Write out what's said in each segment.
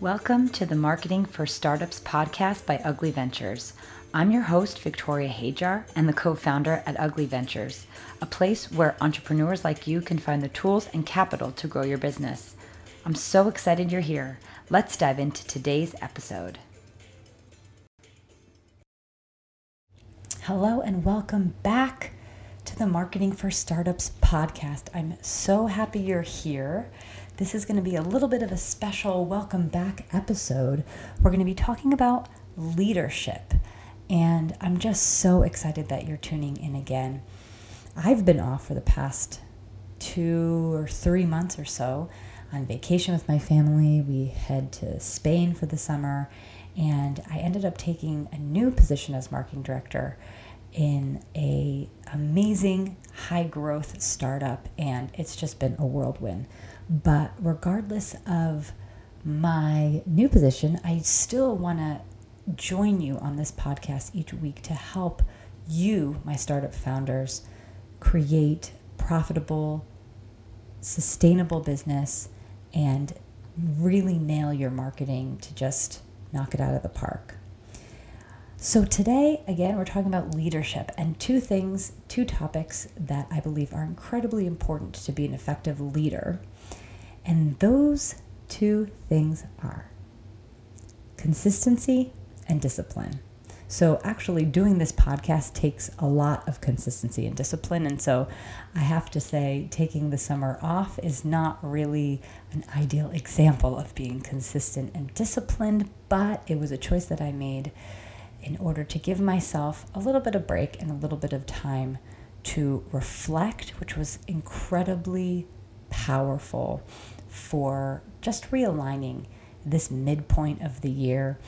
Welcome to the Marketing for Startups podcast by Ugly Ventures. I'm your host, Victoria Hajar, and the co founder at Ugly Ventures, a place where entrepreneurs like you can find the tools and capital to grow your business. I'm so excited you're here. Let's dive into today's episode. Hello, and welcome back to the Marketing for Startups podcast. I'm so happy you're here. This is going to be a little bit of a special welcome back episode. We're going to be talking about leadership, and I'm just so excited that you're tuning in again. I've been off for the past two or three months or so on vacation with my family. We head to Spain for the summer, and I ended up taking a new position as marketing director in a amazing high growth startup and it's just been a whirlwind but regardless of my new position i still want to join you on this podcast each week to help you my startup founders create profitable sustainable business and really nail your marketing to just knock it out of the park so, today, again, we're talking about leadership and two things, two topics that I believe are incredibly important to be an effective leader. And those two things are consistency and discipline. So, actually, doing this podcast takes a lot of consistency and discipline. And so, I have to say, taking the summer off is not really an ideal example of being consistent and disciplined, but it was a choice that I made in order to give myself a little bit of break and a little bit of time to reflect, which was incredibly powerful for just realigning this midpoint of the year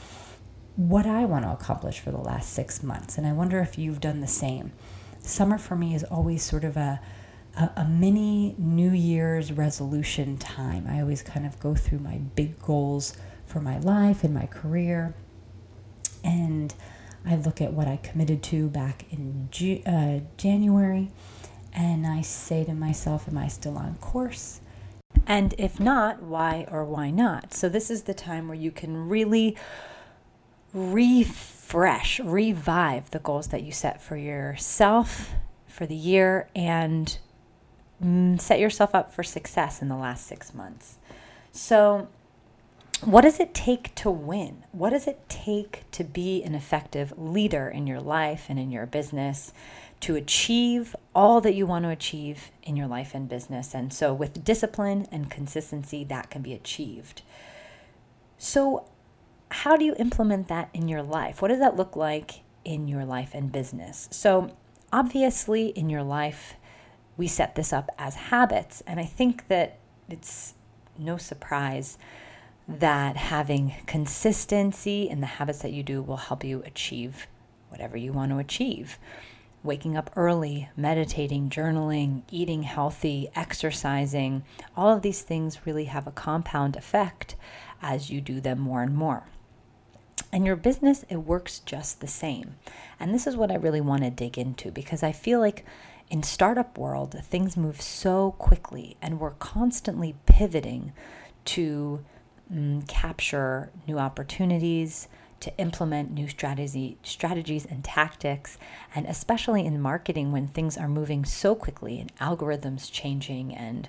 what I want to accomplish for the last six months. And I wonder if you've done the same. Summer for me is always sort of a, a, a, mini New Year's resolution time. I always kind of go through my big goals for my life and my career. And I look at what I committed to back in Ju- uh, January and I say to myself, Am I still on course? And if not, why or why not? So, this is the time where you can really refresh, revive the goals that you set for yourself for the year and mm, set yourself up for success in the last six months. So, what does it take to win? What does it take to be an effective leader in your life and in your business to achieve all that you want to achieve in your life and business? And so, with discipline and consistency, that can be achieved. So, how do you implement that in your life? What does that look like in your life and business? So, obviously, in your life, we set this up as habits. And I think that it's no surprise that having consistency in the habits that you do will help you achieve whatever you want to achieve. Waking up early, meditating, journaling, eating healthy, exercising, all of these things really have a compound effect as you do them more and more. And your business, it works just the same. And this is what I really want to dig into because I feel like in startup world, things move so quickly and we're constantly pivoting to mm, capture new opportunities, to implement new strategy, strategies and tactics, and especially in marketing when things are moving so quickly and algorithms changing and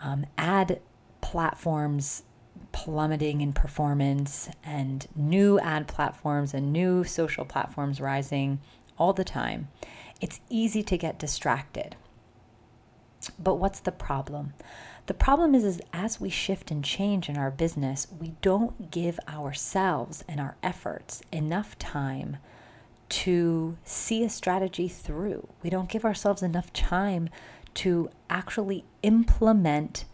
um, ad platforms plummeting in performance and new ad platforms and new social platforms rising all the time. It's easy to get distracted. But what's the problem? The problem is, is as we shift and change in our business, we don't give ourselves and our efforts enough time to see a strategy through. We don't give ourselves enough time to actually implement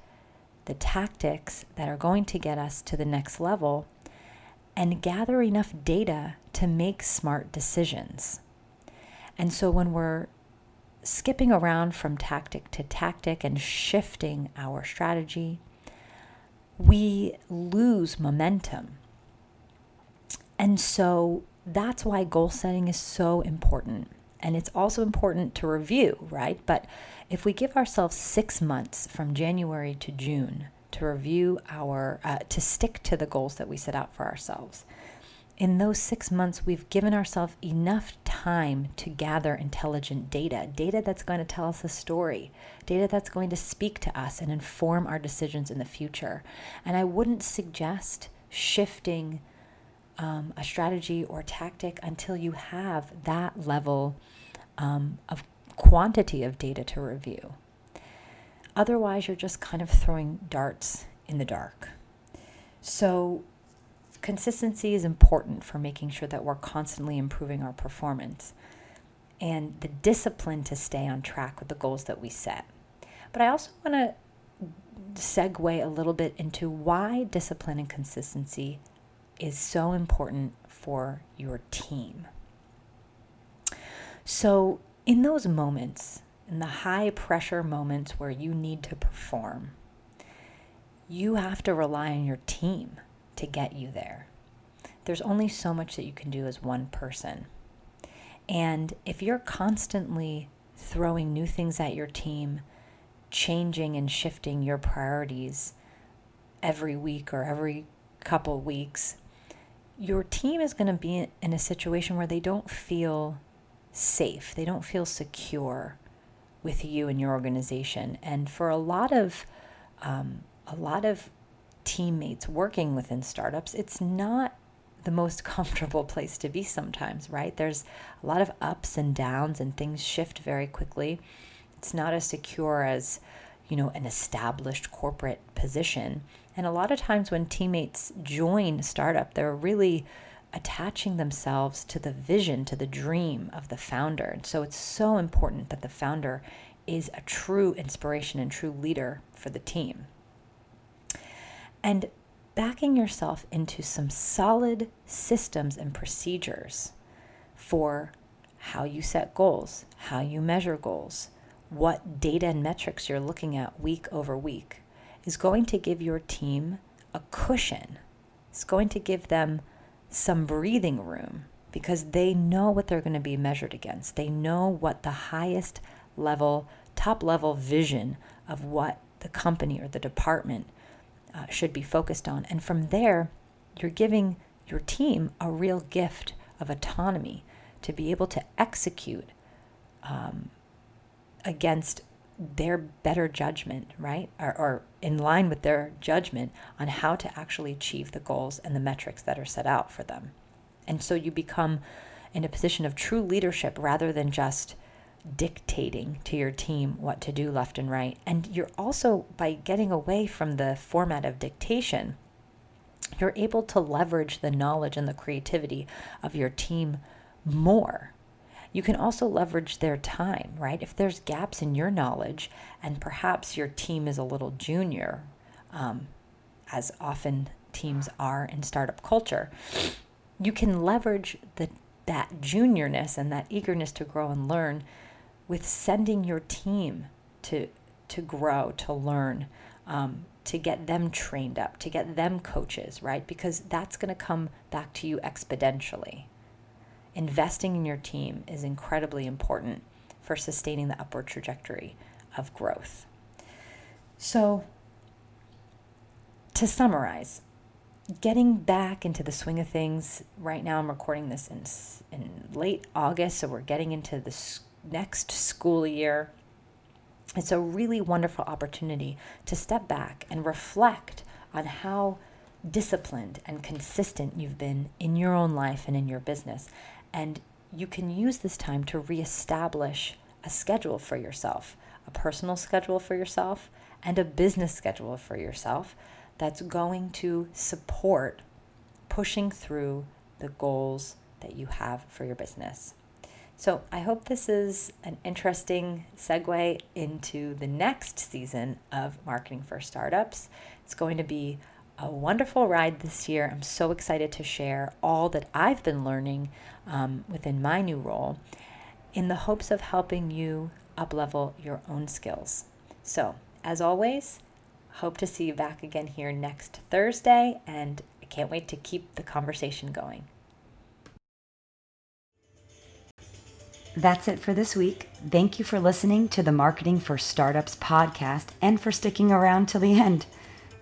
the tactics that are going to get us to the next level and gather enough data to make smart decisions. And so when we're skipping around from tactic to tactic and shifting our strategy, we lose momentum. And so that's why goal setting is so important. And it's also important to review, right? But if we give ourselves six months from January to June to review our, uh, to stick to the goals that we set out for ourselves. In those six months, we've given ourselves enough time to gather intelligent data, data that's going to tell us a story, data that's going to speak to us and inform our decisions in the future. And I wouldn't suggest shifting um, a strategy or tactic until you have that level um, of quantity of data to review. Otherwise, you're just kind of throwing darts in the dark. So, consistency is important for making sure that we're constantly improving our performance and the discipline to stay on track with the goals that we set. But I also want to segue a little bit into why discipline and consistency is so important for your team. So, in those moments, in the high pressure moments where you need to perform, you have to rely on your team to get you there. There's only so much that you can do as one person. And if you're constantly throwing new things at your team, changing and shifting your priorities every week or every couple weeks, your team is going to be in a situation where they don't feel safe, they don't feel secure with you and your organization. And for a lot of um, a lot of teammates working within startups, it's not the most comfortable place to be sometimes, right? There's a lot of ups and downs and things shift very quickly. It's not as secure as, you know, an established corporate position. And a lot of times when teammates join startup, they're really attaching themselves to the vision, to the dream of the founder. And so it's so important that the founder is a true inspiration and true leader for the team. And backing yourself into some solid systems and procedures for how you set goals, how you measure goals, what data and metrics you're looking at week over week is going to give your team a cushion. It's going to give them some breathing room because they know what they're going to be measured against. They know what the highest level, top level vision of what the company or the department uh, should be focused on. And from there, you're giving your team a real gift of autonomy to be able to execute um, against their better judgment, right? Or, or, in line with their judgment on how to actually achieve the goals and the metrics that are set out for them. And so you become in a position of true leadership rather than just dictating to your team what to do left and right. And you're also, by getting away from the format of dictation, you're able to leverage the knowledge and the creativity of your team more you can also leverage their time, right? If there's gaps in your knowledge and perhaps your team is a little junior, um, as often teams are in startup culture, you can leverage the, that juniorness and that eagerness to grow and learn with sending your team to, to grow, to learn, um, to get them trained up, to get them coaches, right? Because that's going to come back to you exponentially investing in your team is incredibly important for sustaining the upward trajectory of growth. So, to summarize, getting back into the swing of things, right now I'm recording this in, in late August, so we're getting into the next school year. It's a really wonderful opportunity to step back and reflect on how disciplined and consistent you've been in your own life and in your business, and you can use this time to reestablish a schedule for yourself, a personal schedule for yourself, and a business schedule for yourself that's going to support pushing through the goals that you have for your business. So, I hope this is an interesting segue into the next season of Marketing for Startups. It's going to be a wonderful ride this year. I'm so excited to share all that I've been learning um, within my new role in the hopes of helping you uplevel your own skills. So, as always, hope to see you back again here next Thursday, and I can't wait to keep the conversation going. That's it for this week. Thank you for listening to the Marketing for Startups podcast and for sticking around till the end.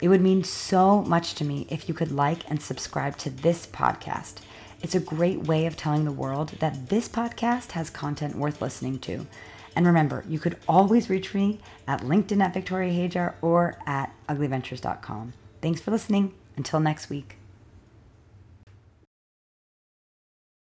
It would mean so much to me if you could like and subscribe to this podcast. It's a great way of telling the world that this podcast has content worth listening to. And remember, you could always reach me at LinkedIn at Victoria Hajar or at uglyventures.com. Thanks for listening. Until next week.